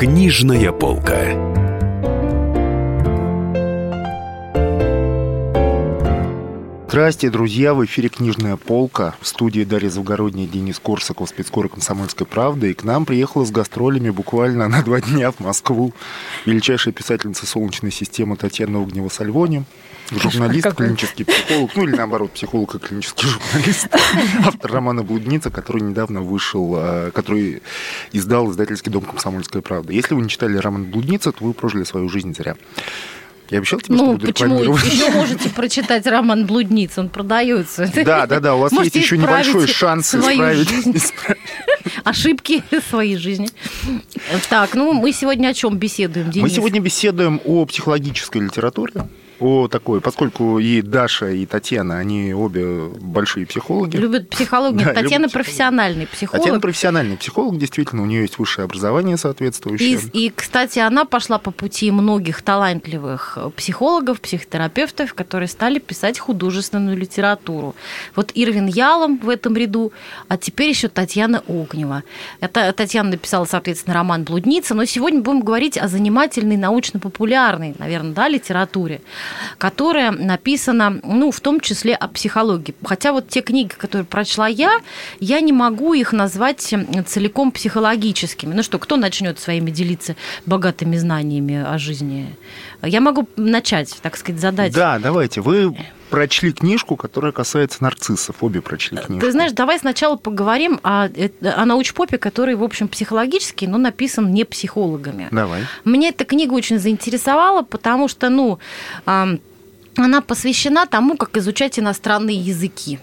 Книжная полка. Здрасте, друзья! В эфире «Книжная полка». В студии Дарья Завгородняя, Денис Корсаков, спецкор «Комсомольской правды». И к нам приехала с гастролями буквально на два дня в Москву величайшая писательница Солнечной системы Татьяна Огнева-Сальвони, журналист, Какой? клинический психолог, ну или наоборот, психолог и клинический журналист, автор романа «Блудница», который недавно вышел, э, который издал издательский дом «Комсомольская правда». Если вы не читали роман «Блудница», то вы прожили свою жизнь зря. Я обещал тебе, ну, что буду почему? Еще можете прочитать роман «Блудница», он продается. Да, да, да, у вас есть еще небольшой шанс исправить, ошибки своей жизни. Так, ну мы сегодня о чем беседуем, Денис? Мы сегодня беседуем о психологической литературе о такой, поскольку и Даша, и Татьяна, они обе большие психологи. Любят психологию. Да, Татьяна любят профессиональный психолог. Татьяна профессиональный психолог, действительно, у нее есть высшее образование соответствующее. И, и, кстати, она пошла по пути многих талантливых психологов, психотерапевтов, которые стали писать художественную литературу. Вот Ирвин Ялом в этом ряду, а теперь еще Татьяна Огнева. Это Татьяна написала, соответственно, роман «Блудница», но сегодня будем говорить о занимательной научно-популярной, наверное, да, литературе которая написана, ну, в том числе о психологии. Хотя вот те книги, которые прочла я, я не могу их назвать целиком психологическими. Ну что, кто начнет своими делиться богатыми знаниями о жизни? Я могу начать, так сказать, задать. Да, давайте. Вы прочли книжку, которая касается нарциссов. Обе прочли книжку. Ты знаешь, давай сначала поговорим о, о научпопе, который, в общем, психологический, но написан не психологами. Давай. Мне эта книга очень заинтересовала, потому что, ну, она посвящена тому, как изучать иностранные языки.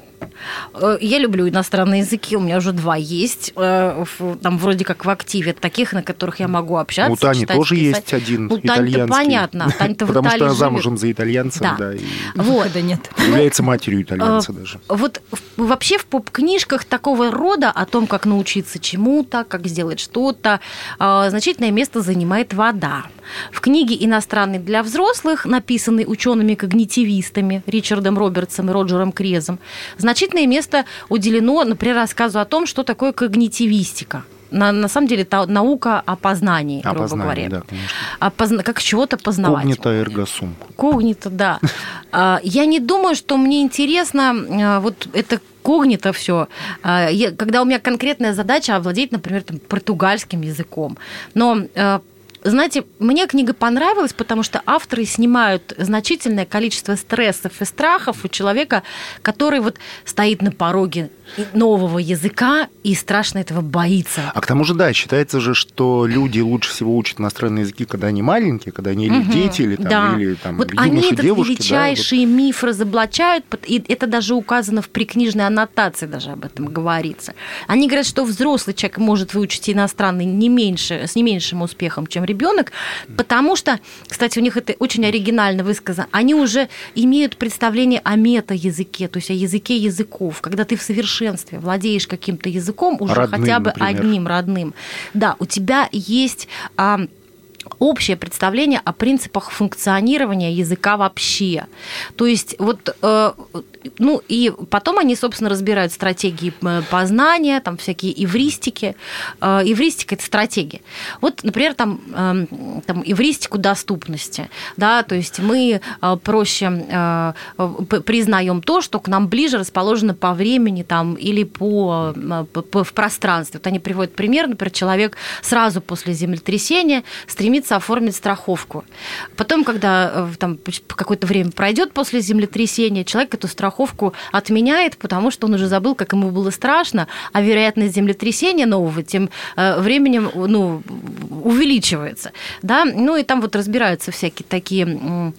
Э, я люблю иностранные языки, у меня уже два есть, э, там вроде как в активе, таких, на которых я могу общаться. У Тани читать, тоже писать. есть один ну, итальянский. понятно, Тань-то в Потому что она замужем за итальянцем, да. да и вот. да нет. Является матерью итальянца э, даже. Вот вообще в поп-книжках такого рода о том, как научиться чему-то, как сделать что-то, значительное место занимает вода. В книге «Иностранный для взрослых», написанной учеными-когнитивистами Ричардом Робертсом и Роджером Крезом, значительное место уделено, например, рассказу о том, что такое когнитивистика на, на самом деле это наука о познании, грубо познании, говоря. Да, конечно. О позна... Как чего-то познавать. Когнита эрго сум. Когнита, да. А, я не думаю, что мне интересно а, вот это когнито все, а, когда у меня конкретная задача овладеть, например, там, португальским языком. Но знаете, мне книга понравилась, потому что авторы снимают значительное количество стрессов и страхов у человека, который вот стоит на пороге нового языка и страшно этого боится. А к тому же, да, считается же, что люди лучше всего учат иностранные языки, когда они маленькие, когда они или угу, дети, или, там, да. или там, вот юноши, они этот девушки. величайший да, вот. миф разоблачают, и это даже указано в прикнижной аннотации, даже об этом говорится. Они говорят, что взрослый человек может выучить иностранный не меньше, с не меньшим успехом, чем ребенок, потому что, кстати, у них это очень оригинально высказано, они уже имеют представление о мета-языке, то есть о языке языков, когда ты в совершенстве владеешь каким-то языком, уже родным, хотя бы например. одним родным. Да, у тебя есть общее представление о принципах функционирования языка вообще. То есть вот, э, ну и потом они, собственно, разбирают стратегии э, познания, там всякие эвристики. Э, эвристика – это стратегия. Вот, например, там, эм, там эвристику доступности, да, то есть мы проще признаем то, что к нам ближе расположено по времени там или по, по в пространстве. Вот они приводят пример, например, человек сразу после землетрясения стремится оформить страховку. Потом, когда э, там какое-то время пройдет после землетрясения, человек эту страховку отменяет, потому что он уже забыл, как ему было страшно, а вероятность землетрясения нового тем э, временем ну, увеличивается. Да? Ну и там вот разбираются всякие такие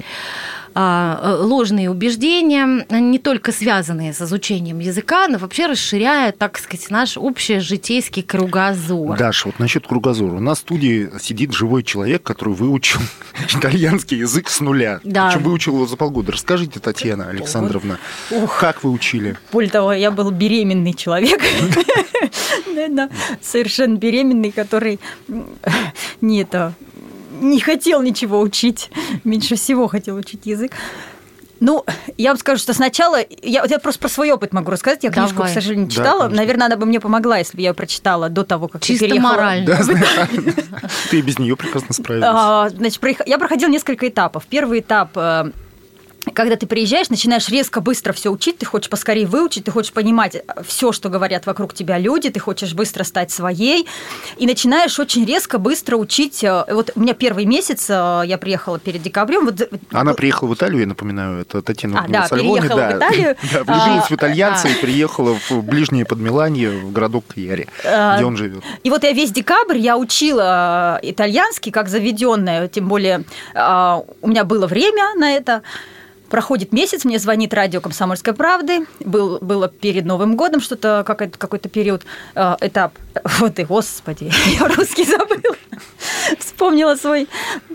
ложные убеждения, не только связанные с изучением языка, но вообще расширяют, так сказать, наш общий житейский кругозор. Даша, вот насчет кругозора. У нас в студии сидит живой человек, который выучил итальянский язык с нуля. Да. Причем выучил его за полгода. Расскажите, Татьяна Александровна, Ух. как вы учили? Более того, я был беременный человек. Совершенно беременный, который не это не хотел ничего учить, меньше всего хотел учить язык. Ну, я вам скажу, что сначала... Я, я просто про свой опыт могу рассказать. Я книжку, Давай. к сожалению, не Да, читала. конечно. Наверное, она бы мне помогла, если бы я ее прочитала до того, как Чисто я переехала. морально. Да, ты без нее прекрасно справилась. А, Значит, я проходила несколько этапов. Первый этап э, когда ты приезжаешь, начинаешь резко, быстро все учить, ты хочешь поскорее выучить, ты хочешь понимать все, что говорят вокруг тебя люди, ты хочешь быстро стать своей, и начинаешь очень резко, быстро учить. э, Вот у меня первый месяц, э, я приехала перед декабрем. Вот, э, Она приехала в Италию, я напоминаю, это Татьяна А, да, Сальвони, переехала в Италию. Да, влюбилась А, в итальянца а. и приехала в ближнее Подмиланье, в городок Кьяри, А, где он живет. И вот я весь декабрь я учила э, итальянский как заведенная, тем более э, у меня было время на это. Проходит месяц, мне звонит радио «Комсомольской правды». Был, было перед Новым годом что-то, какой-то, какой-то период, э, этап. Вот и, господи, я русский забыла. Вспомнила свой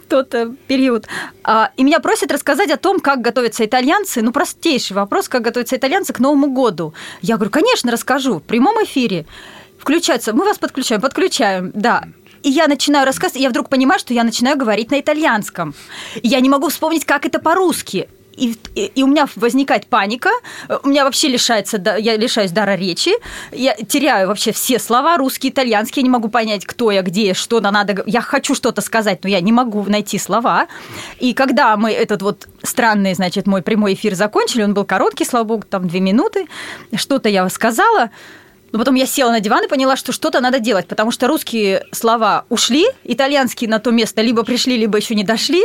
тот э, период. А, И меня просят рассказать о том, как готовятся итальянцы. Ну, простейший вопрос, как готовятся итальянцы к Новому году. Я говорю, конечно, расскажу. В прямом эфире. Включаются. Мы вас подключаем, подключаем, да. И я начинаю рассказывать, и я вдруг понимаю, что я начинаю говорить на итальянском. И я не могу вспомнить, как это по-русски. И, и- у меня возникает паника, у меня вообще лишается, я лишаюсь дара речи, я теряю вообще все слова, русские, итальянские, я не могу понять, кто я, где, что на- надо. Я хочу что-то сказать, но я не могу найти слова. И когда мы этот вот странный, значит, мой прямой эфир закончили, он был короткий, слава богу, там две минуты, что-то я сказала, но потом я села на диван и поняла, что что-то надо делать, потому что русские слова ушли, итальянские на то место либо пришли, либо еще не дошли.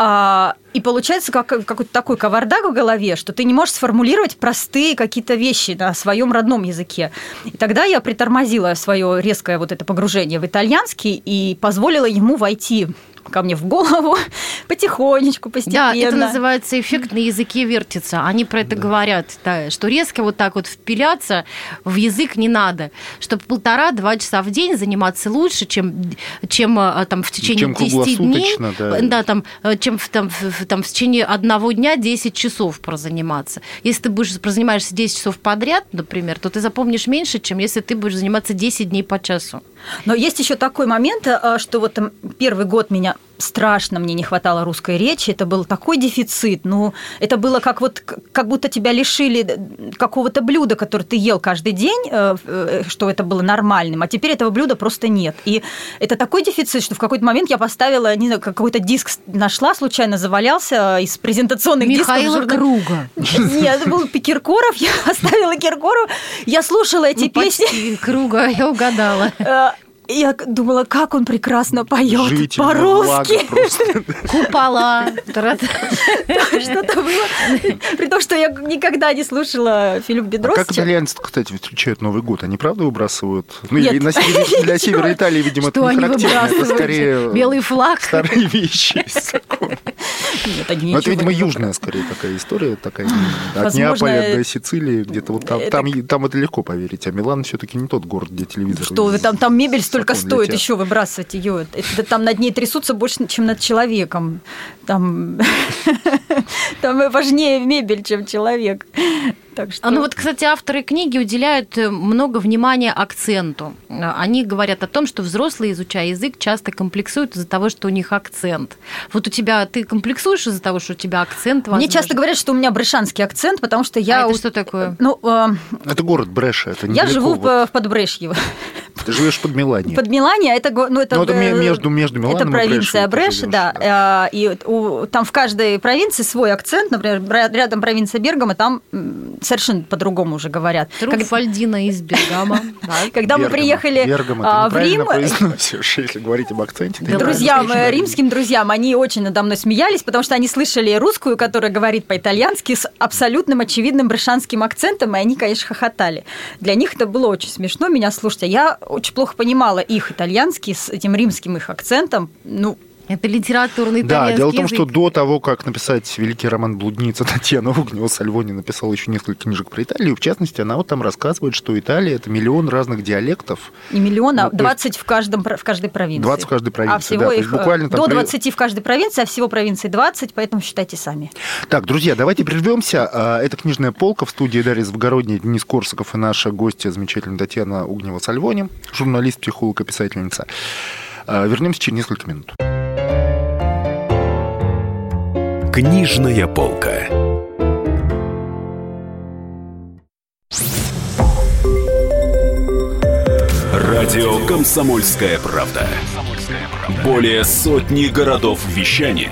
А, и получается как, какой-то такой кавардак в голове, что ты не можешь сформулировать простые какие-то вещи на своем родном языке. И тогда я притормозила свое резкое вот это погружение в итальянский и позволила ему войти ко мне в голову потихонечку, постепенно. Да, это называется эффект на языке вертится. Они про это говорят, да, что резко вот так вот впиляться в язык не надо. Чтобы полтора-два часа в день заниматься лучше, чем, чем а, там в течение Чем 10 дней. круглосуточно, да. там, э, чем в, там, в, там, в течение одного дня 10 часов прозаниматься. Если ты будешь прозанимаешься 10 часов подряд, например, то ты запомнишь меньше, чем если ты будешь заниматься 10 дней по часу. Но есть еще такой момент, э, что вот там первый год меня страшно мне не хватало русской речи, это был такой дефицит, ну, это было как вот, как будто тебя лишили э, какого-то блюда, которое ты ел каждый день, э, э, что это было нормальным, а теперь этого блюда просто нет. И это такой дефицит, что в какой-то момент я поставила, не знаю, какой-то диск нашла, случайно завалялся из презентационных Михаила дисков. журна- Круга. Нет, это был Киркоров, я оставила Киркоров, я слушала эти Ну, песни. Круга, я угадала. Э, Я думала, как он прекрасно поет по-русски. Купола. Что-то было. При том, что я никогда не слушала Филипп А Бедрос. как итальянцы, кстати, встречают Новый год? Они правда выбрасывают? Ну, для севера Италии, видимо, это не характерно. Это скорее Белый флаг. старые вещи. Нет, они Ну, это, видимо, южная скорее такая история, такая от Неаполя до Сицилии, где-то вот там, это- там, там это легко поверить, а Милан все-таки не тот город, где телевизор. Что вы там, там мебель столько стоит, летят. еще выбрасывать ее. Это, там над ней трясутся больше, чем над человеком. Там, там важнее мебель, чем человек. Так что... А, Ну вот, кстати, авторы книги уделяют э, много внимания акценту. Они говорят о том, что взрослые, изучая язык, часто комплексуют из-за того, что у них акцент. Вот у тебя, ты комплексуешь из-за того, что у тебя акцент Мне возможно? часто говорят, что у меня брешанский акцент, потому что я... А это у- что такое? Ну, э, Это город Бреша, это я недалеко. живу в, вот. в Подбрешье. Ты живешь под Милане. Под это, го- ну, это, Ну, это ме- э, между- между Миланом Это провинция Бреша, живешь, да. Э, И у- там в каждой провинции свой акцент. Например, рядом провинция Бергамо, там совершенно по-другому уже говорят. Как- Труфальдина из Бергама. Когда мы приехали а, в Рим, произносишь, если говорить об акценте. Да, друзьям, э, римским друзьям, они очень надо мной смеялись, потому что они слышали русскую, которая говорит по-итальянски с абсолютным очевидным брешанским акцентом, и они, конечно, хохотали. Для них это было очень смешно меня слушать. А я очень плохо понимала их итальянский с этим римским их акцентом. Ну, Это литературный Да, дело в том, язык. что до того, как написать великий роман «Блудница» Татьяна Огнева, Сальвони написала еще несколько книжек про Италию. В частности, она вот там рассказывает, что Италия – это миллион разных диалектов. не миллион, а Ну, то 20 в, каждом, в каждой провинции. 20 в каждой провинции, А всего да, есть их э, буквально там до при- 20 в каждой провинции, а всего провинций 20, поэтому считайте сами. Так, друзья, давайте прервемся. А, Это книжная полка в студии Дарья Завгородняя, Денис Корсаков и наша гостья, замечательная Татьяна Огнева Сальвони, журналист, психолог и писательница. А, Вернемся через несколько минут. Книжная полка. Радио Комсомольская Правда. Более сотни городов вещания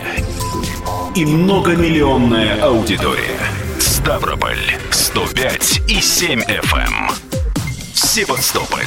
и многомиллионная аудитория. Ставрополь 105 и 7 FM. Эм. Севастополь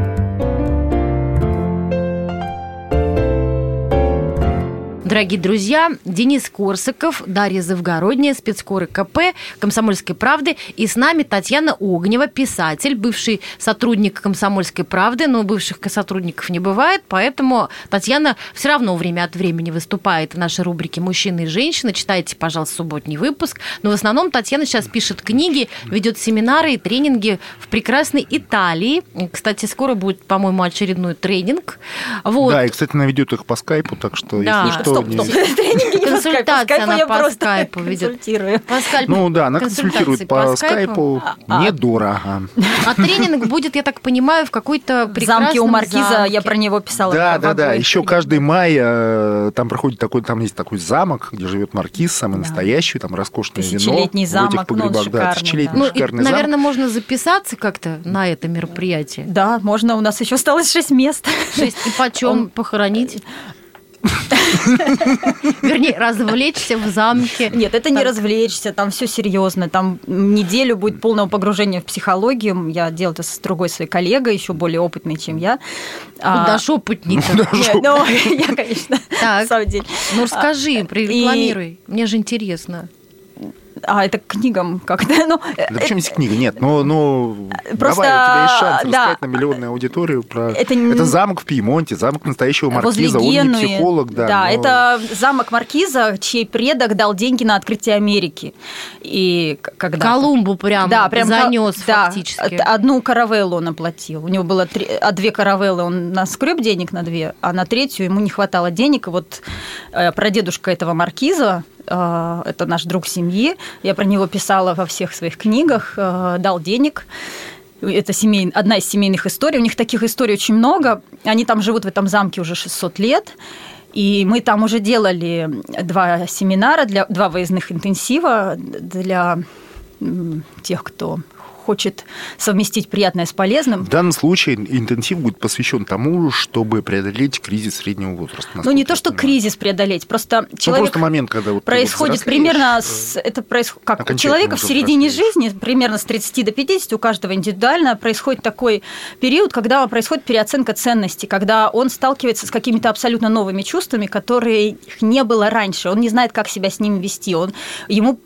Дорогие друзья, Денис Корсаков, Дарья Завгородняя, спецкоры КП, Комсомольской правды. И с нами Татьяна Огнева, писатель, бывший сотрудник Комсомольской правды, но бывших сотрудников не бывает, поэтому Татьяна все равно время от времени выступает в нашей рубрике «Мужчины и женщины». Читайте, пожалуйста, субботний выпуск. Но в основном Татьяна сейчас пишет книги, ведет семинары и тренинги в прекрасной Италии. Кстати, скоро будет, по-моему, очередной тренинг. Вот. Да, и, кстати, она ведет их по скайпу, так что, да. если что, стоп, стоп. Тренинги Консультация она по скайпу ведет. Ну да, она консультирует по скайпу. А. Недорого. А тренинг будет, я так понимаю, в какой-то прекрасном Замке у Маркиза, я про него писала. Да, да, да. Еще каждый май э, там проходит такой, там есть такой замок, где живет Маркиз, самый настоящий, там роскошное вино. Тысячелетний замок, ну, да, тысячелетний шикарный замок. Наверное, можно записаться как-то на это мероприятие. Да, можно, у нас еще осталось шесть мест. Шесть. И почем похоронить? Вернее, развлечься в замке. Нет, это не развлечься, там все серьезно. Там неделю будет полного погружения в психологию. Я делаю это с другой своей коллегой, еще более опытной, чем я. Куда ж опытнее Ну, я, конечно, на самом деле. Ну, расскажи, прорекламируй. Мне же интересно. А, это книгам как-то. Ну, да это... почему здесь книга? Нет, ну, ну Просто... давай, у тебя есть шанс да. рассказать на миллионную аудиторию про... Это, это замок в Пьемонте, замок настоящего маркиза, он не психолог. Да, да но... это замок маркиза, чей предок дал деньги на открытие Америки. И когда Колумбу прям, да, прям занес да, фактически. Одну каравеллу он оплатил. У него было три, а две каравеллы, он наскреб денег на две, а на третью ему не хватало денег. И вот э, прадедушка этого маркиза, Э, это наш друг семьи. Я про него писала во всех своих книгах, э, дал денег. Это семей... одна из семейных историй. У них таких историй очень много. Они там живут в этом замке уже 600 лет. И мы там уже делали два семинара, для, два выездных интенсива для тех, кто хочет совместить приятное с полезным. В данном случае интенсив будет посвящен тому, чтобы преодолеть кризис среднего возраста. Ну, не то, что понимаю. кризис преодолеть, просто человек... Ну, просто момент, когда вот происходит примерно... С, это происходит... Как у человека в середине жизни, примерно с 30 до 50, у каждого индивидуально, происходит такой период, когда происходит переоценка ценностей, когда он сталкивается с какими-то абсолютно новыми чувствами, которые не было раньше. Он не знает, как себя с ними вести. Он, ему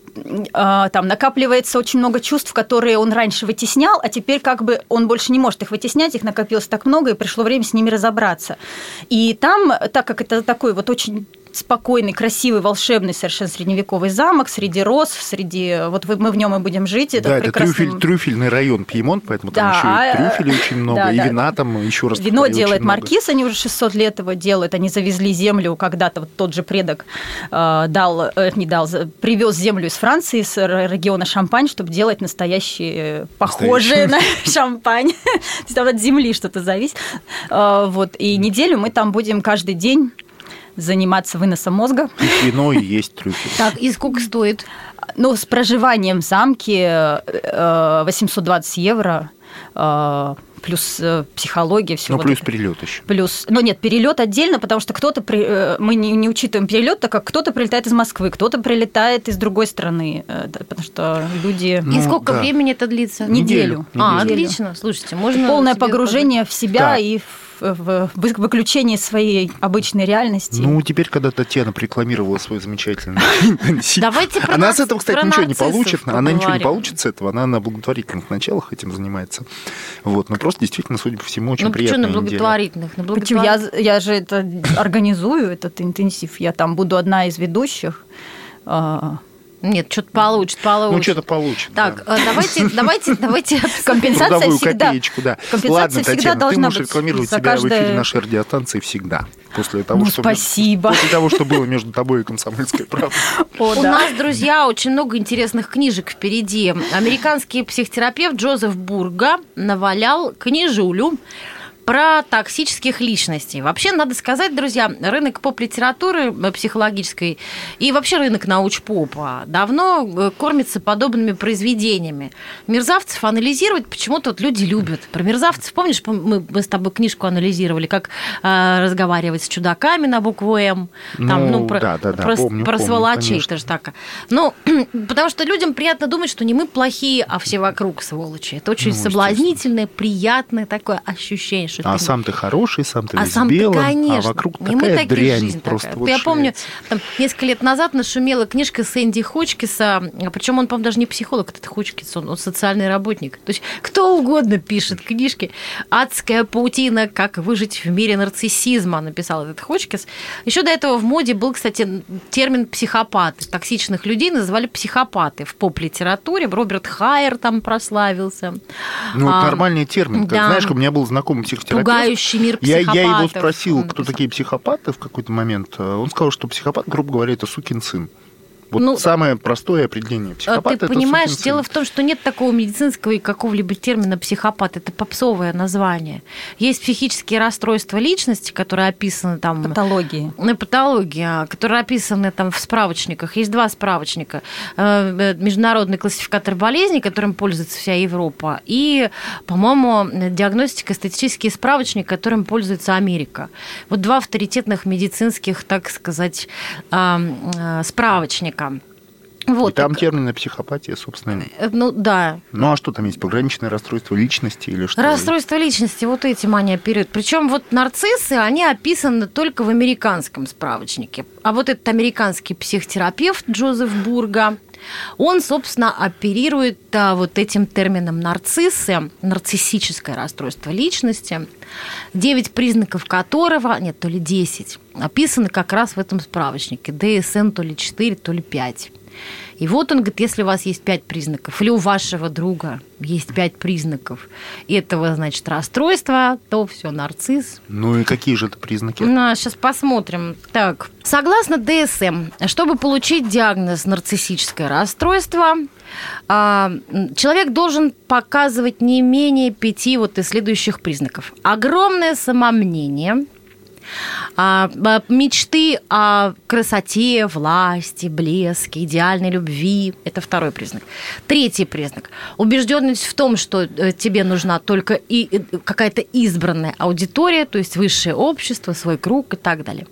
там накапливается очень много чувств, которые он раньше вытеснял, а теперь как бы он больше не может их вытеснять, их накопилось так много, и пришло время с ними разобраться. И там, так как это такой вот очень спокойный, красивый, волшебный совершенно средневековый замок среди роз, среди... Вот мы в нем и будем жить. Это да, прекрасный... это трюфель, трюфельный район Пьемонт, поэтому да, там еще и трюфелей очень много, да, и да. вина там еще раз Вино делает Маркиз, они уже 600 лет его делают, они завезли землю когда-то, вот тот же предок э, дал, э, не дал, привез землю из Франции, из региона Шампань, чтобы делать настоящие, похожие на шампань. То есть там от земли что-то зависит. Э, вот, и неделю мы там будем каждый день заниматься выносом мозга. И вино и есть трюфель. Так, и сколько стоит? Ну, с проживанием в замке 820 э, евро э, плюс э, психология, все. Ну, вот плюс это. перелет еще. Плюс, ну нет, перелет отдельно, потому что кто-то, при, мы не, не учитываем перелет, так как кто-то прилетает из Москвы, кто-то прилетает из другой страны, потому что люди... Ну, И сколько да. времени это длится? Неделю. Неделю. А, отлично, слушайте, можно... Полное погружение в себя да. и в в выключении своей обычной реальности. Ну, теперь, когда Татьяна прорекламировала свой замечательный интенсив, Давайте про она с этого, кстати, ничего не получит. Она ничего не получит с этого. Она на благотворительных началах этим занимается. Вот, но просто действительно, судя по всему, очень ну, приятная на благотворительных? На благотворительных? Я, я же это организую, этот интенсив. Я там буду одна из ведущих. Нет, что-то получит, получит. Ну, что-то получит. Так, да. э, давайте, давайте, давайте. Компенсация всегда. копеечку, да. Компенсация Ладно, всегда Татьяна, ты должна можешь быть рекламировать себя в каждое- эфире нашей радиостанции всегда. После того, Ну, что... спасибо. После того, что было между тобой и комсомольской правдой. О, У да. нас, друзья, очень много интересных книжек впереди. Американский психотерапевт Джозеф Бурга навалял книжулю про токсических личностей. Вообще, надо сказать, друзья, рынок поп-литературы э, психологической и вообще рынок науч-попа давно э, кормится подобными произведениями. Мерзавцев анализировать почему-то вот люди любят. Про мерзавцев, помнишь, пом- мы, мы с тобой книжку анализировали, как э, разговаривать с чудаками на букву «М». Там, Ну, про, да, да, да, про, помню, про помню, сволочей, конечно. же так. Ну, потому что людям приятно думать, что не мы плохие, а все вокруг сволочи. Это очень Ну, соблазнительное, приятное такое ощущение. Что А сам ты хороший, сам ты а сам белым, конечно. а вокруг не мы такая такие, дрянь жизнь просто такая. вот Я помню, там, несколько лет назад нашумела книжка Сэнди Хочкиса, причем он, по-моему, даже не психолог, этот Хочкис, он, он социальный работник. То есть кто угодно пишет книжки. «Адская паутина. Как выжить в мире нарциссизма», написал этот Хочкис. Еще до этого в моде был, кстати, термин «психопаты». Токсичных людей называли психопаты в поп-литературе. Роберт Хайер там прославился. Ну, А, нормальный термин. Как, да. Знаешь, у меня был знакомый психотерапевт. Пугающий мир Я, психопатов. я его спросил, кто такие психопаты в какой-то момент. Он сказал, что психопат, грубо говоря, это сукин сын. Вот Ну, самое простое определение А психопата Ты это понимаешь, сукин сын. дело в том, что нет такого медицинского и какого-либо термина психопат. Это попсовое название. Есть психические расстройства личности, которые описаны там... Патологии. На патология, которые описаны там в справочниках. Есть два справочника. Э, э, Международный классификатор болезней, которым пользуется вся Европа, и, по-моему, диагностика статистический справочник, которым пользуется Америка. Вот два авторитетных медицинских, так сказать, а, справочника. Вот. И там так- термины психопатия, собственно. Э, Ну да. Ну а что там есть? Пограничное расстройство личности или что? Расстройство личности, вот этим они оперируют. Причем вот нарциссы, они описаны только в американском справочнике. А вот этот американский психотерапевт Джозеф Бурга, он, собственно, оперирует а, вот этим термином нарциссы, нарциссическое расстройство личности, 9 признаков которого, нет, то ли 10, описаны как раз в этом справочнике. ДСН то ли 4, то ли 5. И вот он говорит, если у вас есть пять признаков, или у вашего друга есть пять признаков этого, значит, расстройства, то все, нарцисс. Ну и какие же это признаки? сейчас посмотрим. Так, согласно ДСМ, чтобы получить диагноз нарциссическое расстройство, а, человек должен показывать не менее пяти вот из следующих признаков. Огромное самомнение, а, б- мечты о красоте, власти, блеске, идеальной любви. Это второй признак. Третий признак. Убежденность в том, что э, тебе нужна только и э, какая-то избранная аудитория, то есть высшее общество, свой круг и так далее.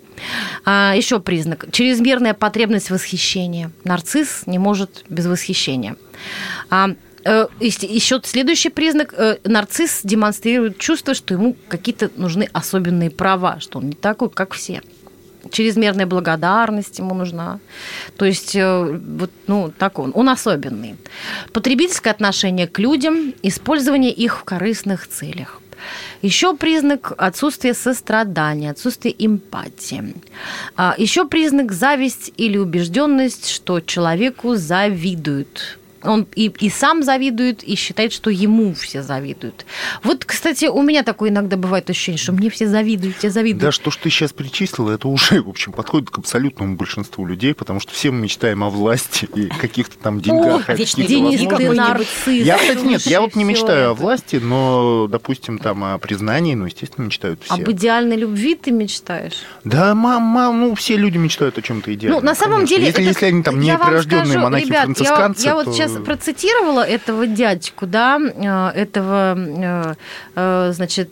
А, еще признак. Чрезмерная потребность восхищения. Нарцисс не может без восхищения. А, еще следующий признак. э, Нарцисс демонстрирует чувство, что ему какие-то нужны особенные права, что он не такой, как все. Чрезмерная благодарность ему нужна. То есть, э, вот, ну, так он. Он особенный. Потребительское отношение к людям, использование их в корыстных целях. Еще признак отсутствия сострадания, отсутствие эмпатии. А, Еще признак зависть или убежденность, что человеку завидуют. Он и, и сам завидует, и считает, что ему все завидуют. Вот, кстати, у меня такое иногда бывает ощущение, что мне все завидуют, все завидуют. Да, что ж ты сейчас перечислила, это уже, в общем, подходит к абсолютному большинству людей, потому что все мы мечтаем о власти и каких-то там деньгах. О, Денис, ты нарцисс. Я, кстати, нет, я вот не мечтаю о власти, но, допустим, там о признании, ну, естественно, мечтают все. Об идеальной любви ты мечтаешь? Да, мама, ну, все люди мечтают о чем-то идеальном. Ну, на самом конечно. деле, если, это- если они там не прирожденные я- монахи-францисканцы, я, вот сейчас процитировала этого дядьку, да, э, этого, э, э, значит,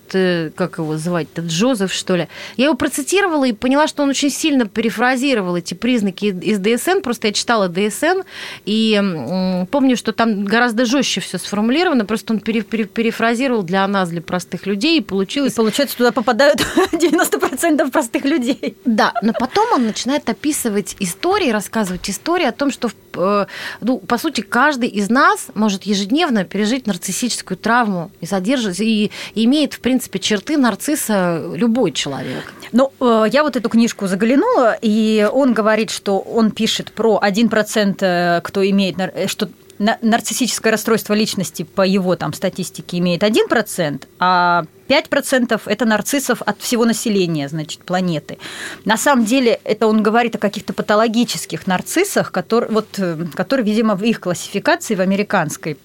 как его звать-то, Джозеф, что ли. Я его процитировала и поняла, что он очень сильно перефразировал эти признаки из ДСН. Просто я читала ДСН и помню, что там гораздо жестче все сформулировано. Просто он пере- пере- перефразировал для нас, для простых людей, и И получилось получается, туда попадают 90% простых людей. Да, но потом он начинает описывать истории, рассказывать истории о том, что, э, ну, по сути, каждый из нас может ежедневно пережить нарциссическую травму и содержит, и, имеет, в принципе, черты нарцисса любой человек. Ну, э, я вот эту книжку заглянула, и он говорит, что он пишет про 1%, э, кто имеет, э, что нарциссическое расстройство личности по его там статистике имеет 1%, а 5% это нарциссов от всего населения, значит, планеты. На самом деле, это он говорит о каких-то патологических нарциссах, которые, вот, которые видимо, в их классификации, в американской,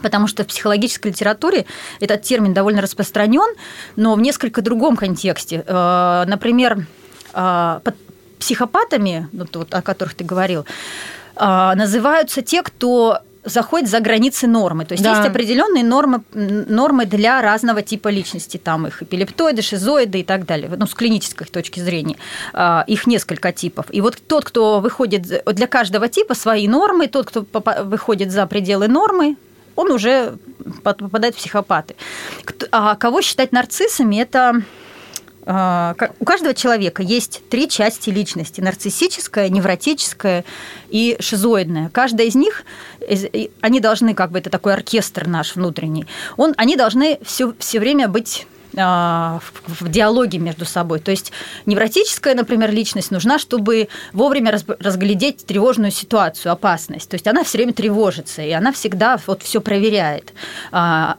Потому что в психологической литературе этот термин довольно распространен, но в несколько другом контексте. Э, например, э, под психопатами, вот, о которых ты говорил, э, называются те, кто заходит за границы нормы. То есть да. есть определенные нормы, нормы для разного типа личности. Там их эпилептоиды, шизоиды и так далее. Ну, с клинической точки зрения. Их несколько типов. И вот тот, кто выходит для каждого типа свои нормы, тот, кто выходит за пределы нормы, он уже попадает в психопаты. А кого считать нарциссами, это а, у каждого человека есть три части личности: нарциссическая, невротическая и шизоидная. Каждая из них, они должны, как бы это такой оркестр наш внутренний, он, они должны все, все время быть а, в диалоге между собой. То есть невротическая, например, личность нужна, чтобы вовремя разглядеть тревожную ситуацию, опасность. То есть она все время тревожится, и она всегда вот все проверяет. А,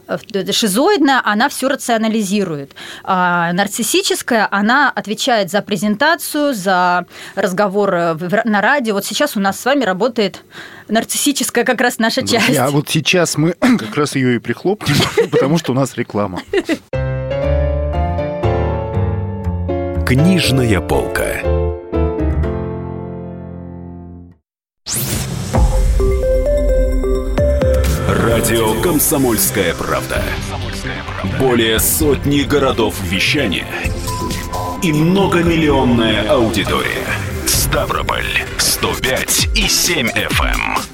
шизоидная, она все рационализирует. А нарциссическая, она отвечает за презентацию, за разговор на радио. Вот сейчас у нас с вами работает нарциссическая как раз наша часть. А вот сейчас мы как раз ее и прихлопнем, потому что у нас реклама. Книжная полка. Радио Комсомольская правда". Более сотни городов вещания и многомиллионная аудитория. Ставрополь 105 и 7 FM.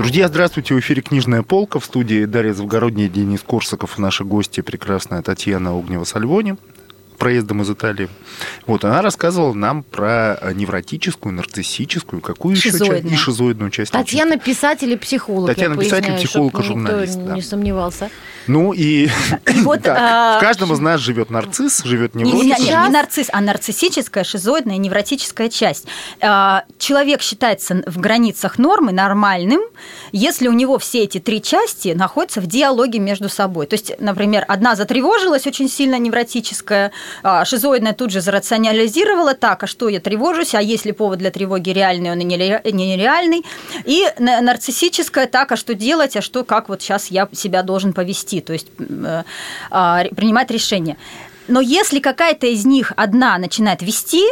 Друзья, здравствуйте. В эфире «Книжная полка». В студии Дарья Завгородняя, Денис Корсаков наши гости прекрасная Татьяна Огнева-Сальвони проездом из Италии. Вот, она рассказывала нам про невротическую, нарциссическую, какую еще часть? И шизоидную часть. Татьяна писатель и психолог. Татьяна писатель, психолог и журналист. Никто да. не сомневался. Ну и вот, так, а... в каждом из нас живет нарцисс, живет невротик. Не, не, не, нарцисс, а нарциссическая, шизоидная, невротическая часть. А, человек считается в границах нормы нормальным, если у него все эти три части находятся в диалоге между собой. То есть, например, одна затревожилась очень сильно невротическая, шизоидная тут же зарационализировала, так, а что я тревожусь, а есть ли повод для тревоги? Реальный, он и нереальный. И нарциссическая, так, а что делать, а что, как вот сейчас я себя должен повести, то есть э, а, принимать решение. Но если какая-то из них одна начинает вести,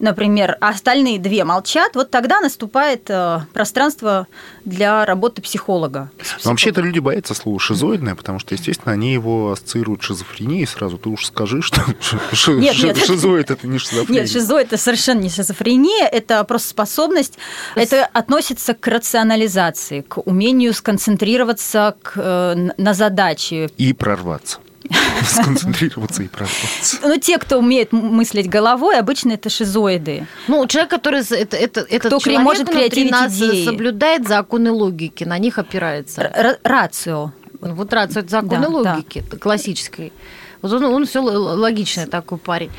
например, а остальные две молчат, вот тогда наступает э, пространство для работы психолога. Но вообще-то люди боятся слова шизоидное, потому что, естественно, они его ассоциируют с шизофренией. Сразу ты уж скажи, что нет, нет, шизоид это не шизофрения. Нет, шизоид это совершенно не шизофрения, это просто способность, это относится к рационализации, к умению сконцентрироваться э, на задаче. И прорваться. сконцентрироваться и прорваться. Ну, те, кто умеет мыслить головой, обычно это шизоиды. Ну, человек, который это, это, этот кто человек может внутри нас идеи. соблюдает законы логики, на них опирается. Р- рацио. Вот рацио – это законы да, логики да. классической. Вот он, он все логичный такой парень.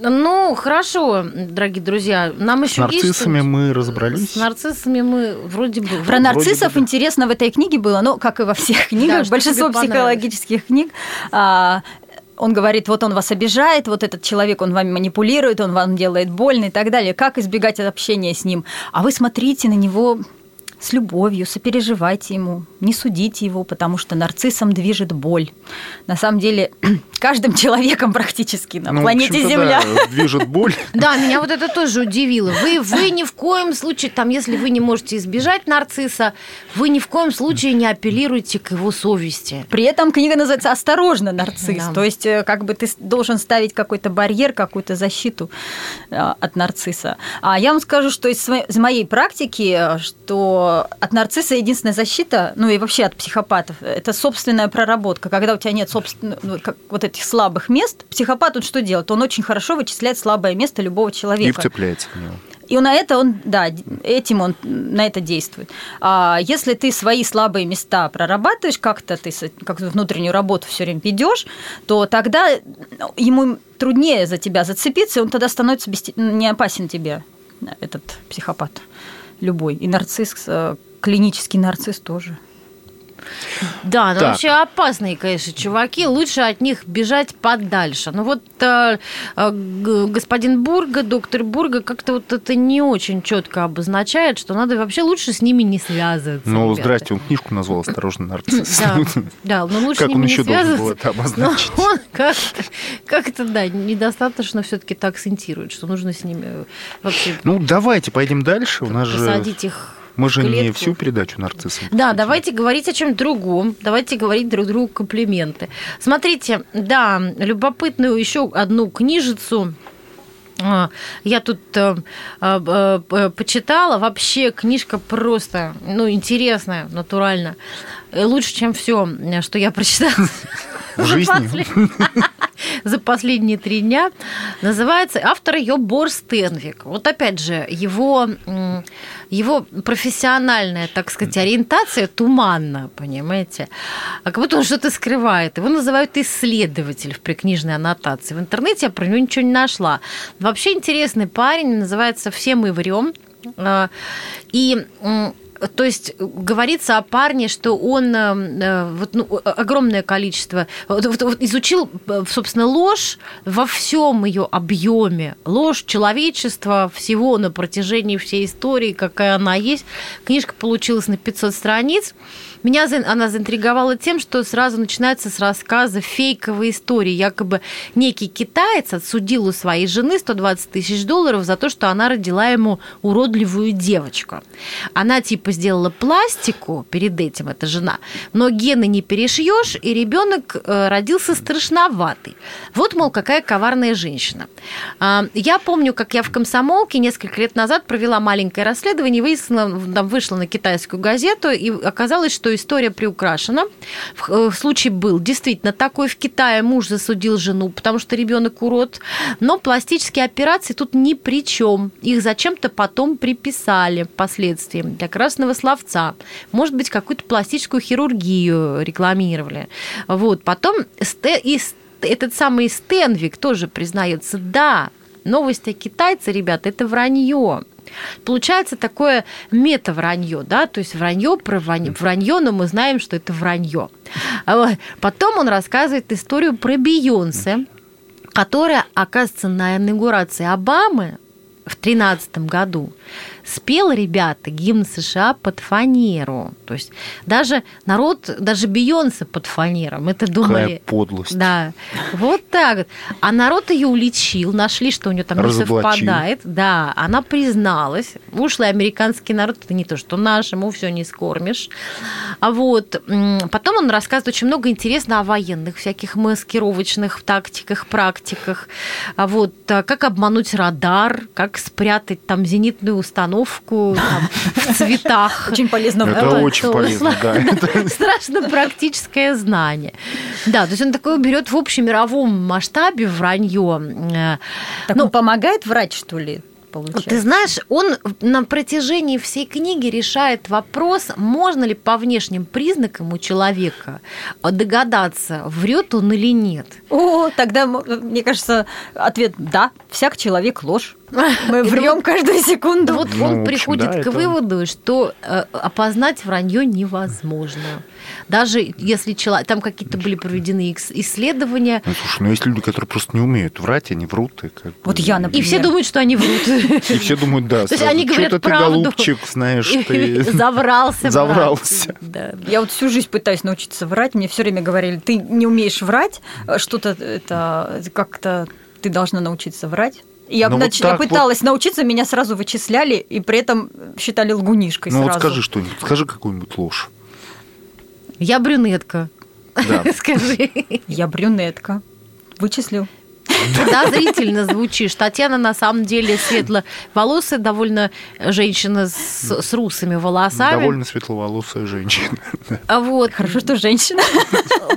Ну, хорошо, дорогие друзья. Нам еще С нарциссами есть, мы разобрались. С нарциссами мы вроде бы... Про нарциссов бы, интересно в этой книге было, ну, как и во всех книгах, да, большинство психологических книг. А, он говорит, вот он вас обижает, вот этот человек, он вами манипулирует, он вам делает больно и так далее. Как избегать общения с ним? А вы смотрите на него с любовью, сопереживайте ему, не судите его, потому что нарциссом движет боль. На самом деле, каждым человеком практически на Ну, планете Земля. да, движет боль. Да, меня вот это тоже удивило. Вы, вы ни в коем случае, там, если вы не можете избежать нарцисса, вы ни в коем случае не апеллируете к его совести. При этом книга называется «Осторожно, нарцисс». Да. То есть, э, как бы ты должен ставить какой-то барьер, какую-то защиту э, от нарцисса. А я вам скажу, что из, моей практики, э, что от нарцисса единственная защита, ну и вообще от психопатов, это собственная проработка. Когда у тебя нет собственно, ну, как вот этих слабых мест, психопат он что делает? Он очень хорошо вычисляет слабое место любого И человека. вцепляется в него. И на это он, да, этим он на это действует. А если ты свои слабые места прорабатываешь, как-то ты как внутреннюю работу все время ведешь, то тогда ему труднее за тебя зацепиться, и он тогда становится бести- не опасен тебе, этот психопат любой. И нарцисс, э, клинический нарцисс тоже. Да, ну Так. вообще опасные, конечно, чуваки. Лучше от них бежать подальше. Ну вот э, э, господин Бурга, доктор Бурга, как-то вот это не очень четко обозначает, что надо вообще лучше с ними не связываться. Ну, ребята. здрасте, он книжку назвал «Осторожно, нарцисс». Да, да, но лучше Как с он ними не еще должен был связываться. это обозначить? Но он как-то, как-то, да, недостаточно все-таки так акцентирует, что нужно с ними э, вообще Ну, давайте пойдем дальше. У нас же... посадить их Мы же в не клетку. всю передачу нарциссам. Да, посвятим. давайте говорить о чем другом. Давайте говорить друг другу комплименты. Смотрите, да, любопытную еще одну книжицу. а, Я тут э, э, э, почитала. Вообще книжка просто, ну, интересная, натурально. Э, Лучше, чем все, что я прочитала. В за жизни? За последние три дня. Называется автор ее Бор Стенвик. Вот опять же, его, его профессиональная, так сказать, ориентация туманна, понимаете? А как будто он что-то скрывает. Его называют исследователь в прикнижной аннотации. В интернете я про него ничего не нашла. Вообще интересный парень, называется «Все мы врем». А, И то есть говорится о парне, что он э, э, вот, ну, огромное количество вот- вот- изучил, э, собственно, ложь во всем ее объеме, ложь человечества всего на протяжении всей истории, какая она есть. Книжка получилась на 500 страниц. Меня она заинтриговала тем, что сразу начинается с рассказа фейковой истории. Якобы некий китаец отсудил у своей жены 120 тысяч долларов за то, что она родила ему уродливую девочку. Она типа сделала пластику перед этим, эта жена, но гены не перешьешь, и ребенок э, родился страшноватый. Вот, мол, какая коварная женщина. А, Я помню, как я в комсомолке несколько лет назад провела маленькое расследование, выяснила, там вышла на китайскую газету, и оказалось, что история приукрашена. В- э, Случай был действительно такой в Китае. Муж засудил жену, потому что ребенок урод. Но пластические операции тут ни при чем. Их зачем-то потом приписали впоследствии для красного словца. Может быть, какую-то пластическую хирургию рекламировали. Вот. Потом и этот самый Стенвик тоже признается, да, новость о китайце, ребята, это вранье. Получается такое мета-вранье, да, то есть вранье про вранье, вранье, но мы знаем, что это вранье. Потом он рассказывает историю про Бейонсе, которая, оказывается, на инаугурации Обамы в 2013 году спел, ребята, гимн США под фанеру. То есть даже народ, даже Бейонсе под фанером. Мы-то думали... Какая подлость. Да, вот так. А народ ее уличил, нашли, что у нее там не совпадает. Да, она призналась. Ушлый американский народ, это не то, что наш, ему все не скормишь. А вот потом он рассказывает очень много интересно о военных всяких маскировочных тактиках, практиках. А вот а, как обмануть радар, как спрятать там зенитную установку там, в цветах. Очень полезно. Это очень полезно, да. Страшно практическое знание. Да, то есть он такое берет в общемировом масштабе вранье. Так Ну, он помогает врать, что ли, получается? Ты знаешь, он на протяжении всей книги решает вопрос, можно ли по внешним признакам у человека догадаться, врет он или нет. О, тогда, мне кажется, ответ «да». Всяк человек ложь. Мы врем каждую секунду. Вот Ну, он общем, приходит да, к это- выводу, что э, опознать вранье невозможно. Даже если человек... Там какие-то были проведены исследования, Ну, слушай, ну есть люди, которые просто не умеют врать, они врут. И, как бы- Вот я, и например. все думают, что они врут. И все думают, да, То есть они говорят «Чё-то ты, правду. голубчик, знаешь, ты... Заврался. Заврался. Я вот всю жизнь пытаюсь научиться врать. Мне все время говорили, ты не умеешь врать, что-то это как-то ты должна научиться врать. Я, Ну, вот нач- я так вот. пыталась научиться, меня сразу вычисляли и при этом считали лгунишкой Ну вот сразу. скажи что-нибудь, скажи какую-нибудь ложь. Я брюнетка. Да. Скажи. Я брюнетка. Вычислил. Подозрительно звучишь. Татьяна на самом деле светловолосая, довольно женщина с, с русыми волосами. Довольно светловолосая женщина. А Вот, Хорошо, что женщина.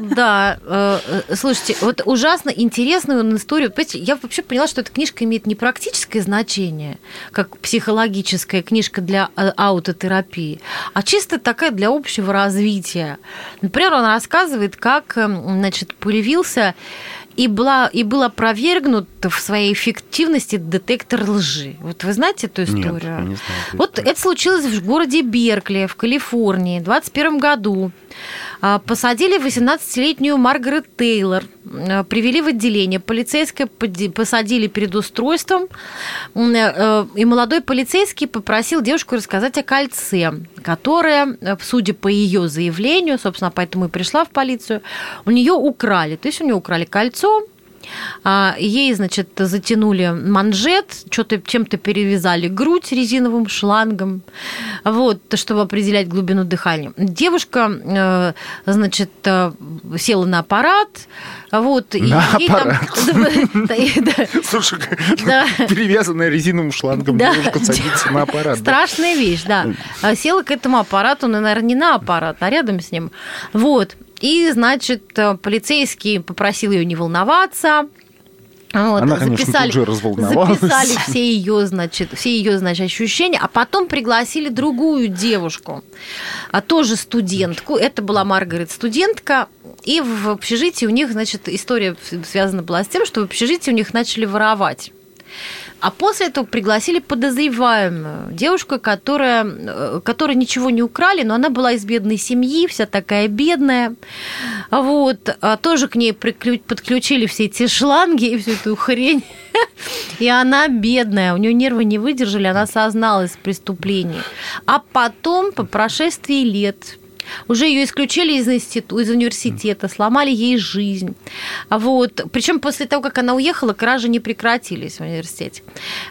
да. э, э, Слушайте, вот ужасно интересную историю. Я вообще поняла, что эта книжка имеет не практическое значение, как психологическая книжка для э, аутотерапии, а чисто такая для общего развития. Например, он рассказывает, как э, значит, появился и, была, и был опровергнут в своей эффективности детектор лжи. Вот вы знаете эту историю? Нет, не знаю. Вот это случилось в городе Беркли, в Калифорнии, в 21 году. А, Посадили 18-летнюю Маргарет Тейлор, а, привели в отделение. Полицейское посадили перед устройством, М, э, и молодой полицейский попросил девушку рассказать о кольце, которое, э, судя по ее заявлению, собственно, поэтому и пришла в полицию, у нее украли. То есть у нее украли кольцо, Ей, значит, затянули манжет, что-то чем-то перевязали грудь резиновым шлангом, вот, чтобы определять глубину дыхания. Девушка, э, значит, э, села на аппарат, вот, и На ей там- Слушай, перевязанная резиновым шлангом девушка садится на аппарат. Страшная вещь, да. А Села к этому аппарату, ну, наверное, не на аппарат, а рядом с ним. Вот. И, значит, э, полицейский попросил ее не волноваться. Вот, Она, конечно, тут же разволновалась. записали все ее, значит, все ее, значит, ощущения, а потом пригласили другую девушку, а тоже студентку. Это была Маргарет студентка, и в общежитии у них, значит, история связана была с тем, что в общежитии у них начали воровать. А после этого пригласили подозреваемую девушку, которая, э, которая ничего не украли, но она была из бедной семьи, вся такая бедная. Вот. А тоже к ней подключили все эти шланги и всю эту хрень. И она бедная, у нее нервы не выдержали, она созналась в преступлении. А потом, по прошествии лет, уже ее исключили из, институ- из университета, сломали ей жизнь. Вот. Причем после того, как она уехала, кражи не прекратились в университете.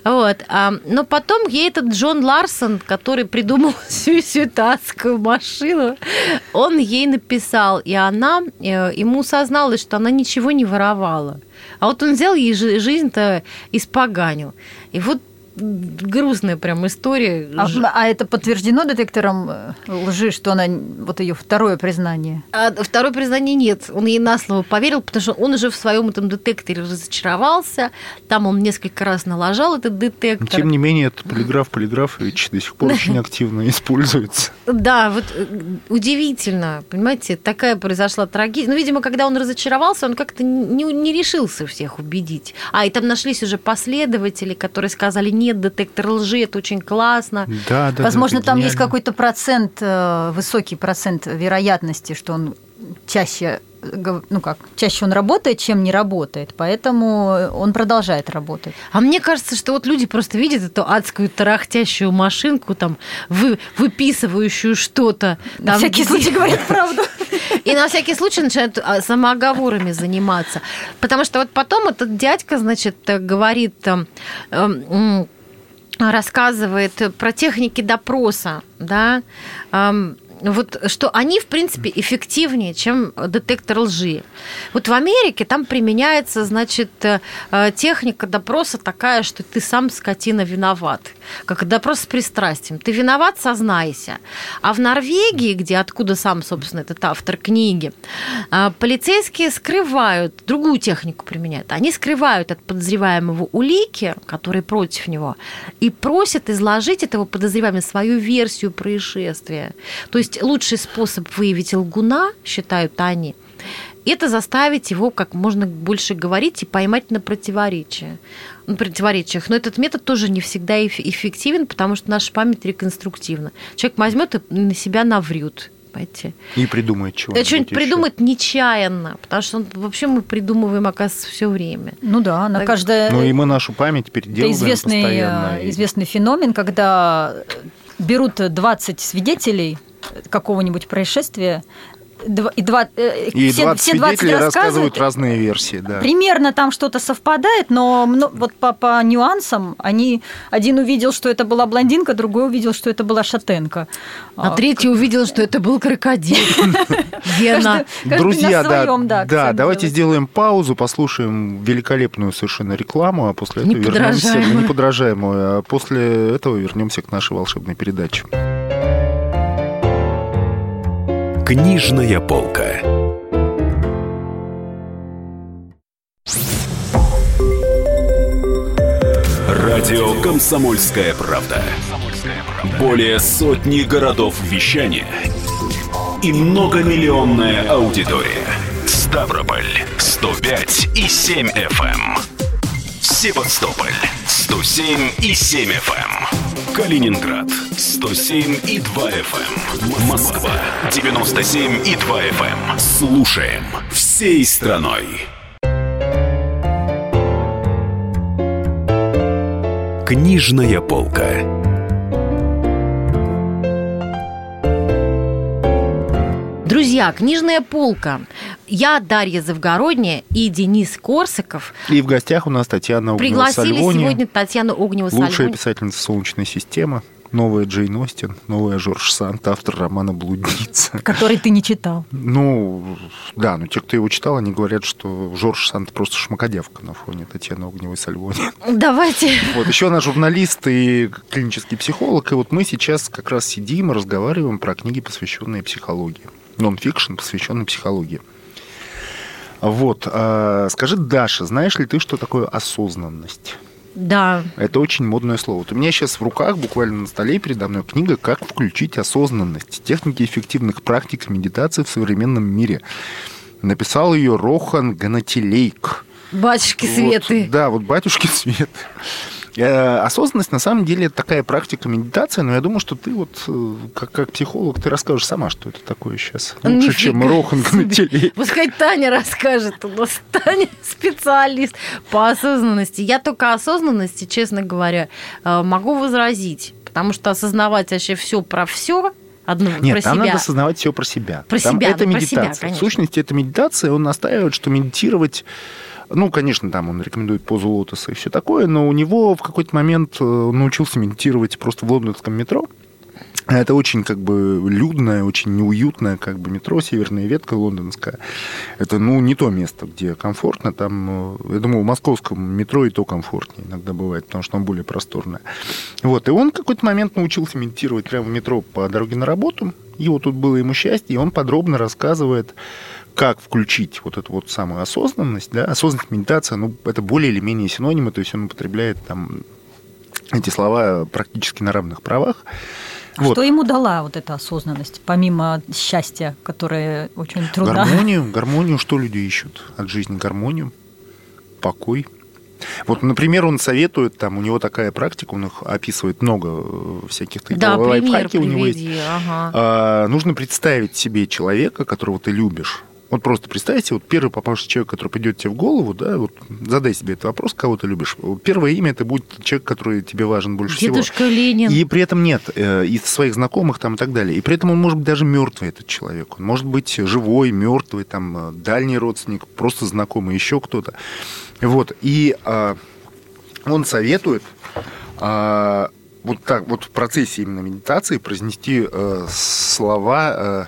Вот. А, Но потом ей этот Джон Ларсон, который придумал всю, адскую машину, он ей написал, и она э, ему созналась, что она ничего не воровала. А вот он взял ей жи- жизнь-то испоганил. И вот грустная прям история. А, а это подтверждено детектором э, лжи, что она вот ее второе признание? А второе признание нет. Он ей на слово поверил, потому что он уже в своем этом детекторе разочаровался. Там он несколько раз налажал этот Но, детектор. Тем не менее, этот полиграф Полиграфович до сих пор очень активно используется. Да, вот э, удивительно, понимаете, такая произошла трагедия. Ну, видимо, когда он разочаровался, он как-то не, не решился всех убедить. А, и там нашлись уже последователи, которые сказали, нет, детектор лжи, это очень классно. Да, да. Возможно, да, там есть гениально. какой-то процент, э, высокий процент вероятности, что он чаще, ну как, чаще он работает, чем не работает, поэтому он продолжает работать. А мне кажется, что вот люди просто видят эту адскую тарахтящую машинку, там, вы, выписывающую что-то. Там, всякий где- случай говорят правду. И на всякий случай начинают а, самооговорами заниматься. Потому что вот потом этот дядька, значит, э, говорит, эм, рассказывает про техники допроса, да, эм, вот что они, в принципе, эффективнее, чем детектор лжи. Вот в Америке там применяется, значит, э, техника допроса такая, что ты сам, скотина, виноват. Как допрос с пристрастием. Ты виноват, сознайся. А в Норвегии, где откуда сам, собственно, этот автор книги, э, полицейские скрывают, другую технику применяют. Они скрывают от подозреваемого улики, которые против него, и просят изложить этого подозреваемого свою версию происшествия. То есть лучший способ выявить лгуна, считают они, это заставить его как можно больше говорить и поймать на противоречие. На противоречиях. Но этот метод тоже не всегда эффективен, потому что наша память реконструктивна. Человек возьмет и на себя наврет. Понимаете? И придумает чего-нибудь. Что-нибудь придумает нечаянно, потому что он, вообще мы придумываем, оказывается, все время. Ну да, на Так- каждое... Ну и мы нашу память переделываем Это известный, постоянно. э, известный феномен, когда берут 20 свидетелей какого-нибудь происшествия, и, два, э, И все, 20 все 20 свидетелей рассказывают рассказывают, разные версии, да. Примерно там что-то совпадает, но мно- вот по, по нюансам они один увидел, что это была блондинка, другой увидел, что это была шатенка. А А, третий увидел, что это был крокодил. Гена. Друзья, да, давайте сделаем паузу, послушаем великолепную совершенно рекламу, а после этого вернемся Неподражаемую. неподражаемую, а после этого вернемся к нашей волшебной передаче. Книжная полка. Радио «Комсомольская правда». Более сотни городов вещания и многомиллионная аудитория. Ставрополь 105 и 7 FM. эм. Севастополь 107 и 7 FM. Калининград 107 и 2 FM. Москва 97 и 2 FM. Слушаем всей страной. Книжная полка. Друзья, книжная полка. Я Дарья Завгородняя и Денис Корсаков И в гостях у нас Татьяна пригласили Огнева-Сальвони, сегодня Татьяну огневу лучшая Сальвони. писательница Солнечной системы, новая Джейн Остин, новая Жорж Санд, автор романа «Блудница». Который ты не читал. Ну, да, но те, кто его читал, они говорят, что Жорж Санд просто шмакодявка на фоне Татьяны Огневой Сальвони. Давайте. Вот, еще она журналист и клинический психолог. И вот мы сейчас как раз сидим и разговариваем про книги, посвященные психологии. Нон-фикшн, посвященный психологии. Вот. а, Скажи, Даша, знаешь ли ты, что такое осознанность? Да. Это очень модное слово. Вот у меня сейчас в руках, буквально на столе передо мной книга «Как включить осознанность. Техники эффективных практик медитации в современном мире». Написал ее Рохан Ганатилейк. Батюшки Вот, Светы. да, вот батюшки Светы. Э, Осознанность, на самом деле, это такая практика медитации, но я думаю, что ты вот, э, как, как психолог, ты расскажешь сама, что это такое сейчас. Лучше, Нифига чем Рохан себе. Ганатилейк. Пускай Таня расскажет. У нас Таня специалист по осознанности. Я только осознанности, честно говоря, э, могу возразить. Потому что осознавать вообще все про все одно Нет, про там себя. надо осознавать все про себя. Про Там себя, это ну, про себя, медитация. в сущности, это медитация. Он настаивает, что медитировать ну, конечно, там он рекомендует позу лотоса и все такое, но у него в какой-то момент э, научился медитировать просто в лондонском метро. А Это очень как бы людное, очень неуютное как бы метро, северная ветка лондонская. Это, ну, не то место, где комфортно. Там, э, я думаю, в московском метро и то комфортнее иногда бывает, потому что оно более просторное. Вот, и он в какой-то момент научился медитировать прямо в метро по дороге на работу. Вот тут было ему счастье, и он подробно рассказывает, как включить вот эту вот самую осознанность, да, осознанность, медитация, ну, это более или менее синонимы, то есть он употребляет там эти слова практически на равных правах. А Что ему дала вот эта осознанность, помимо счастья, которое очень трудно? Гармонию, гармонию, что люди ищут от жизни? Гармонию, покой. Вот, например, он советует, там у него такая практика, он их описывает много э, всяких таких Да, лайфхаки у него есть. Ага. А, нужно представить себе человека, которого ты любишь. Вот просто представьте, вот первый попавший человек, который придет тебе в голову, да, вот задай себе этот вопрос, кого ты любишь. Первое имя это будет человек, который тебе важен больше Дедушка всего. Ленин. И при этом нет, э, из своих знакомых там и так далее. И при этом он может быть даже мертвый, этот человек. Он может быть живой, мертвый, там, э, дальний родственник, просто знакомый, еще кто-то. Вот. И а, он советует а, вот так вот в процессе именно медитации произнести э, слова э,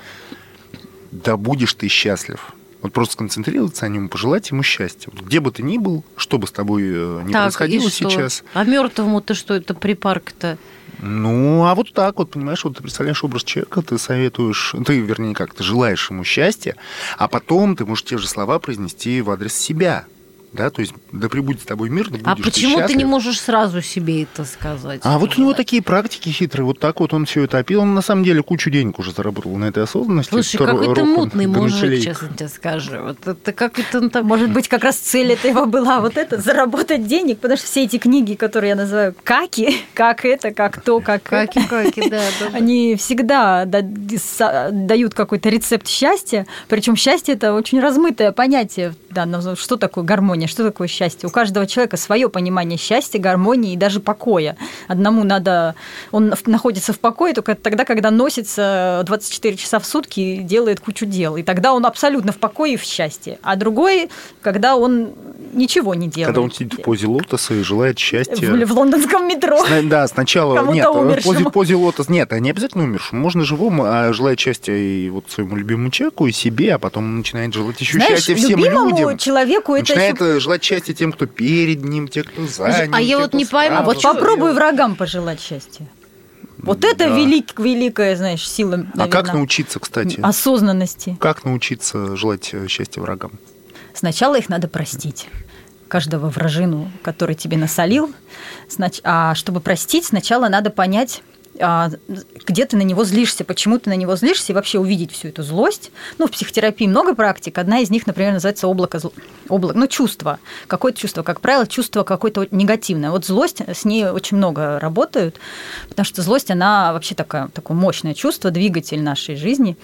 «да будешь ты счастлив». Вот просто сконцентрироваться на нем, пожелать ему счастья. Вот где бы ты ни был, что бы с тобой э, не Так, происходило сейчас. А мертвому ты что это припарк-то? Ну, а вот так вот, понимаешь, вот ты представляешь образ человека, ты советуешь, ты, вернее, как, ты желаешь ему счастья, а потом ты можешь те же слова произнести в адрес себя. Да, то есть да пребудет с тобой мир, да А будешь ты почему ты не счастлив. можешь сразу себе это сказать? А вот у него такие практики хитрые, вот так вот он все это опил. Он на самом деле кучу денег уже заработал на этой осознанности. Слушай, какой ты мутный мужик, честно тебе скажу. Вот это как это он там... Может быть, как раз цель этого была вот это, заработать денег, потому что все эти книги, которые я называю каки, как это, как то, как это, Каки-каки, да, они всегда дают какой-то рецепт счастья. Причем счастье это очень размытое понятие. Да, но что такое гармония, что такое счастье? У каждого человека свое понимание счастья, гармонии и даже покоя. Одному надо, он находится в покое только тогда, когда носится 24 часа в сутки и делает кучу дел. И тогда он абсолютно в покое и в счастье. А другой, когда он ничего не делает. Когда он сидит в позе лотоса и желает счастья. в, в лондонском метро. Сна- Да, сначала нет, в умершему. позе, позе лотос нет, а не обязательно умершему. Можно живому, а желать счастья и вот своему любимому человеку, и себе, а потом начинает желать еще Знаешь, счастья всем любимому людям. человеку это Начинает еще... желать счастья тем, кто перед ним, те, кто за Слушай, ним. а я вот не пойму, А вот попробуй врагам пожелать счастья. Вот это Да. велик, великая, знаешь, сила, А наверное, как научиться, кстати? осознанности. Как научиться желать э, счастья врагам? Сначала их надо простить. Каждого вражину, который тебе насолил. А чтобы простить, сначала надо понять, а, где ты на него злишься, почему ты на него злишься, и вообще увидеть всю эту злость. Ну, в психотерапии много практик. Одна из них, например, называется облако, зл- облако ну, чувство. Какое-то чувство, как правило, чувство какое-то негативное. Вот злость, с ней очень много работают, потому что злость, она вообще такая, такое мощное чувство, двигатель нашей жизни.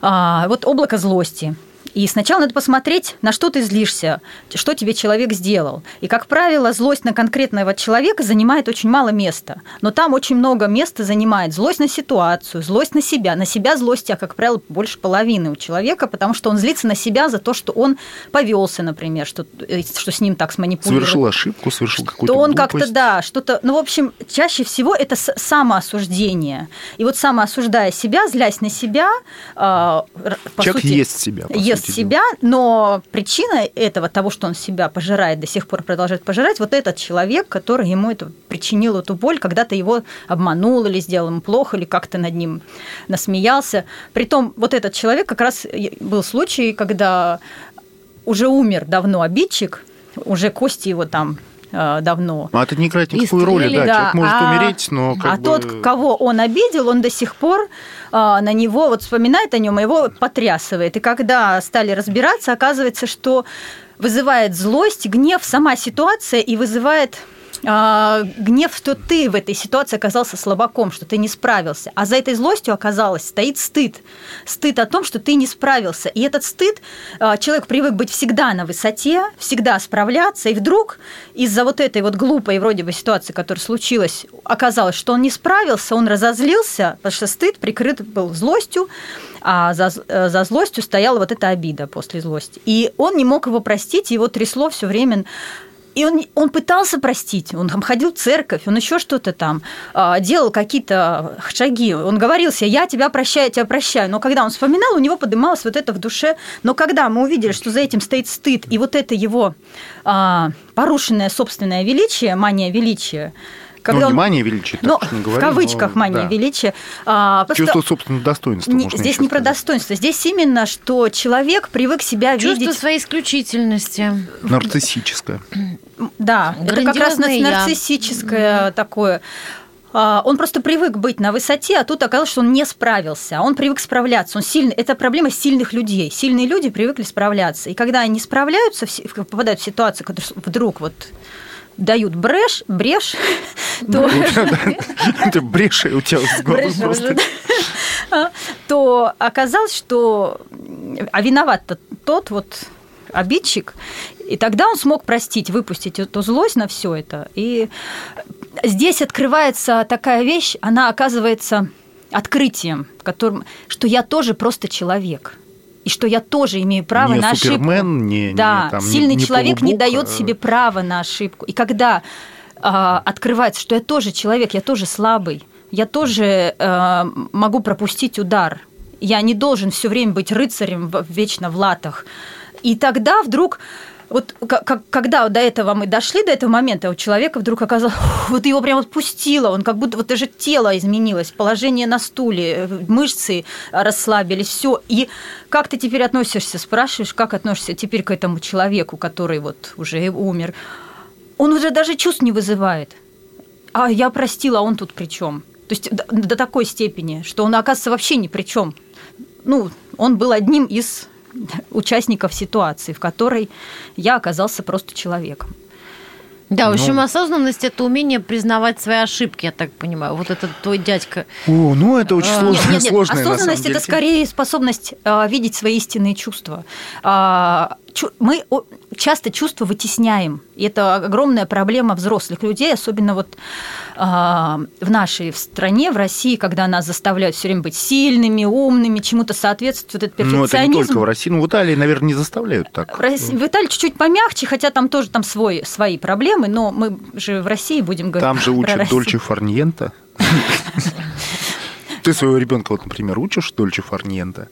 А, вот облако злости. И сначала надо посмотреть, на что ты злишься, что тебе человек сделал. И, как правило, злость на конкретного человека занимает очень мало места. Но там очень много места занимает злость на ситуацию, злость на себя. На себя злости, а, как правило, больше половины у человека, потому что он злится на себя за то, что он повелся, например, что, э, что с ним так сманипулировали Совершил ошибку, совершил какую-то то он как-то, да, что-то... Ну, в общем, чаще всего это самоосуждение. И вот самоосуждая себя, злясь на себя, р- по Человек сути, ест себя, ест сути себя, но причина этого, того, что он себя пожирает, до сих пор продолжает пожирать, вот этот человек, который ему это причинил эту боль, когда-то его обманул или сделал ему плохо, или как-то над ним насмеялся. Притом вот этот человек как раз был случай, когда уже умер давно обидчик, уже кости его там давно А это не играет никакой роли, да. да, Человек может а- умереть, но как а бы... тот, кого он обидел, он до сих пор а, на него вот вспоминает о нем, и его потрясывает. И когда стали разбираться, оказывается, что вызывает злость, гнев сама ситуация и вызывает а, гнев, что ты в этой ситуации оказался слабаком, что ты не справился. А за этой злостью оказалось стоит стыд. Стыд о том, что ты не справился. И этот стыд, а, человек привык быть всегда на высоте, всегда справляться, и вдруг из-за вот этой вот глупой вроде бы ситуации, которая случилась, оказалось, что он не справился, он разозлился, потому что стыд прикрыт был злостью, а за, э, за злостью стояла вот эта обида после злости. И он не мог его простить, его трясло все время. И он, он пытался простить, он там ходил в церковь, он еще что-то там а, делал какие-то шаги. Он говорил себе, я тебя прощаю, я тебя прощаю. Но когда он вспоминал, у него поднималось вот это в душе. Но когда мы увидели, что за этим стоит стыд, и вот это его а, порушенное собственное величие, мания величия, когда ну, он- внимание величие, так ну, уж не в говорим, кавычках но, мания да. величия. а, просто Чувство собственного достоинства, не- можно здесь не про достоинство, здесь именно, что человек привык себя Чувство видеть. своей исключительности. Нарциссическое. Да, это как раз Грандиозное я. нарциссическое такое. А, Он просто привык быть на высоте, а тут оказалось, что он не справился. Он привык справляться. Он сильный. Это проблема сильных людей. Сильные люди привыкли справляться. И когда они справляются, в попадают в ситуацию, которые вдруг вот дают брешь, брешь, то, Это брешь у тебя с горлом Брешь просто. да. то оказалось, что а виноват тот вот обидчик, и тогда он смог простить, выпустить эту злость на все это. И здесь открывается такая вещь, она оказывается открытием, которым, что я тоже просто человек. И что я тоже имею право Не на ошибку. Супермен, не- не да, там, не- сильный не человек не полубог, дает а- себе права на ошибку. И когда а, открывается, что я тоже человек, я тоже слабый, я тоже а, могу пропустить удар, я не должен все время быть рыцарем вечно в латах. И тогда вдруг вот как, когда до этого мы дошли, до этого момента, у человека вдруг оказалось, вот его прям отпустило, он как будто вот даже тело изменилось, положение на стуле, мышцы расслабились, все. И как ты теперь относишься, спрашиваешь, как относишься теперь к этому человеку, который вот уже умер? Он уже даже чувств не вызывает. А я простила, а он тут при чем? То есть до, до такой степени, что он оказывается вообще ни при чем. Ну, он был одним из участников ситуации, в которой я оказался просто человеком. Да, в общем, ну, осознанность это умение признавать свои ошибки, я так понимаю. Вот этот твой дядька. О, ну это очень сложно. Нет, нет, нет. Осознанность это скорее способность а, видеть свои истинные чувства. А, мы часто чувства вытесняем. И это огромная проблема взрослых людей, особенно вот а, в нашей стране, в России, когда нас заставляют все время быть сильными, умными, чему-то соответствовать, этот перфекционизм. Ну, это не только в России, ну, в Италии, наверное, не заставляют так. В, России, в Италии чуть-чуть помягче, хотя там тоже там свой, свои проблемы, но мы же в России будем говорить Там же учат Дольче Фарниента. Ты своего ребенка, вот, например, учишь Дольче Фарниента?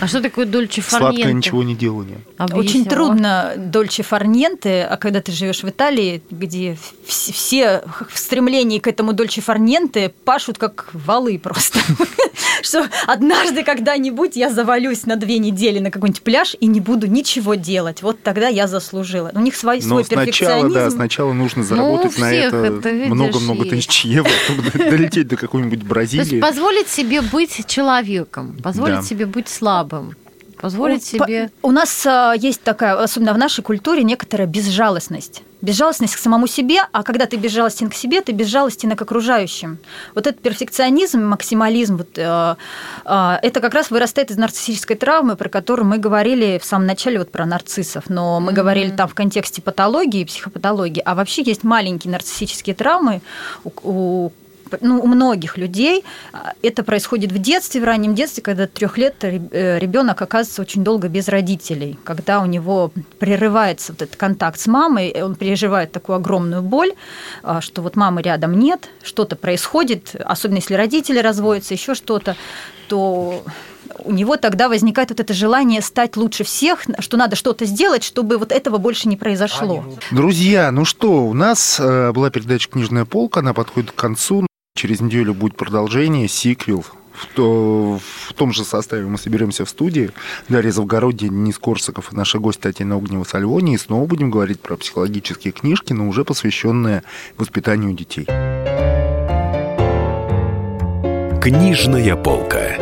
А что такое дольче фарненте? Сладкое ничего не делание. Объяснила. Очень трудно дольче фарненте, а когда ты живешь в Италии, где все в стремлении к этому дольче фарненте пашут как валы просто. Что однажды когда-нибудь я завалюсь на две недели на какой-нибудь пляж и не буду ничего делать. Вот тогда я заслужила. У них свой, свой перфекционизм. Да, сначала нужно ну, заработать на это много-много тысяч евро, чтобы долететь до какой-нибудь Бразилии. Позволить себе быть человеком, позволить себе быть слабым позволить себе. У нас а, есть такая, особенно в нашей культуре, некоторая безжалостность. Безжалостность к самому себе, а когда ты безжалостен к себе, ты безжалостен к окружающим. Вот этот перфекционизм, максимализм, вот, э, э, это как раз вырастает из нарциссической травмы, про которую мы говорили в самом начале, вот про нарциссов. Но мы mm-hmm. говорили там в контексте патологии, психопатологии, а вообще есть маленькие нарциссические травмы, у, у ну, у многих людей а, это происходит в детстве, в раннем детстве, когда трех лет э, ребенок оказывается очень долго без родителей, когда у него прерывается вот этот контакт с мамой, он переживает такую огромную боль, а, что вот мамы рядом нет, что-то происходит, особенно если родители разводятся, еще что-то, то у него тогда возникает вот это желание стать лучше всех, что надо что-то сделать, чтобы вот этого больше не произошло. Друзья, ну что, у нас э, была передача «Книжная полка», она подходит к концу. Через неделю будет продолжение, сиквел. В, в том же составе мы соберемся в студии. Дарья Завгородье, Денис Корсаков и наша гость Татьяна Огнева Сальвони. И снова будем говорить про психологические книжки, но уже посвященные воспитанию детей. Книжная полка.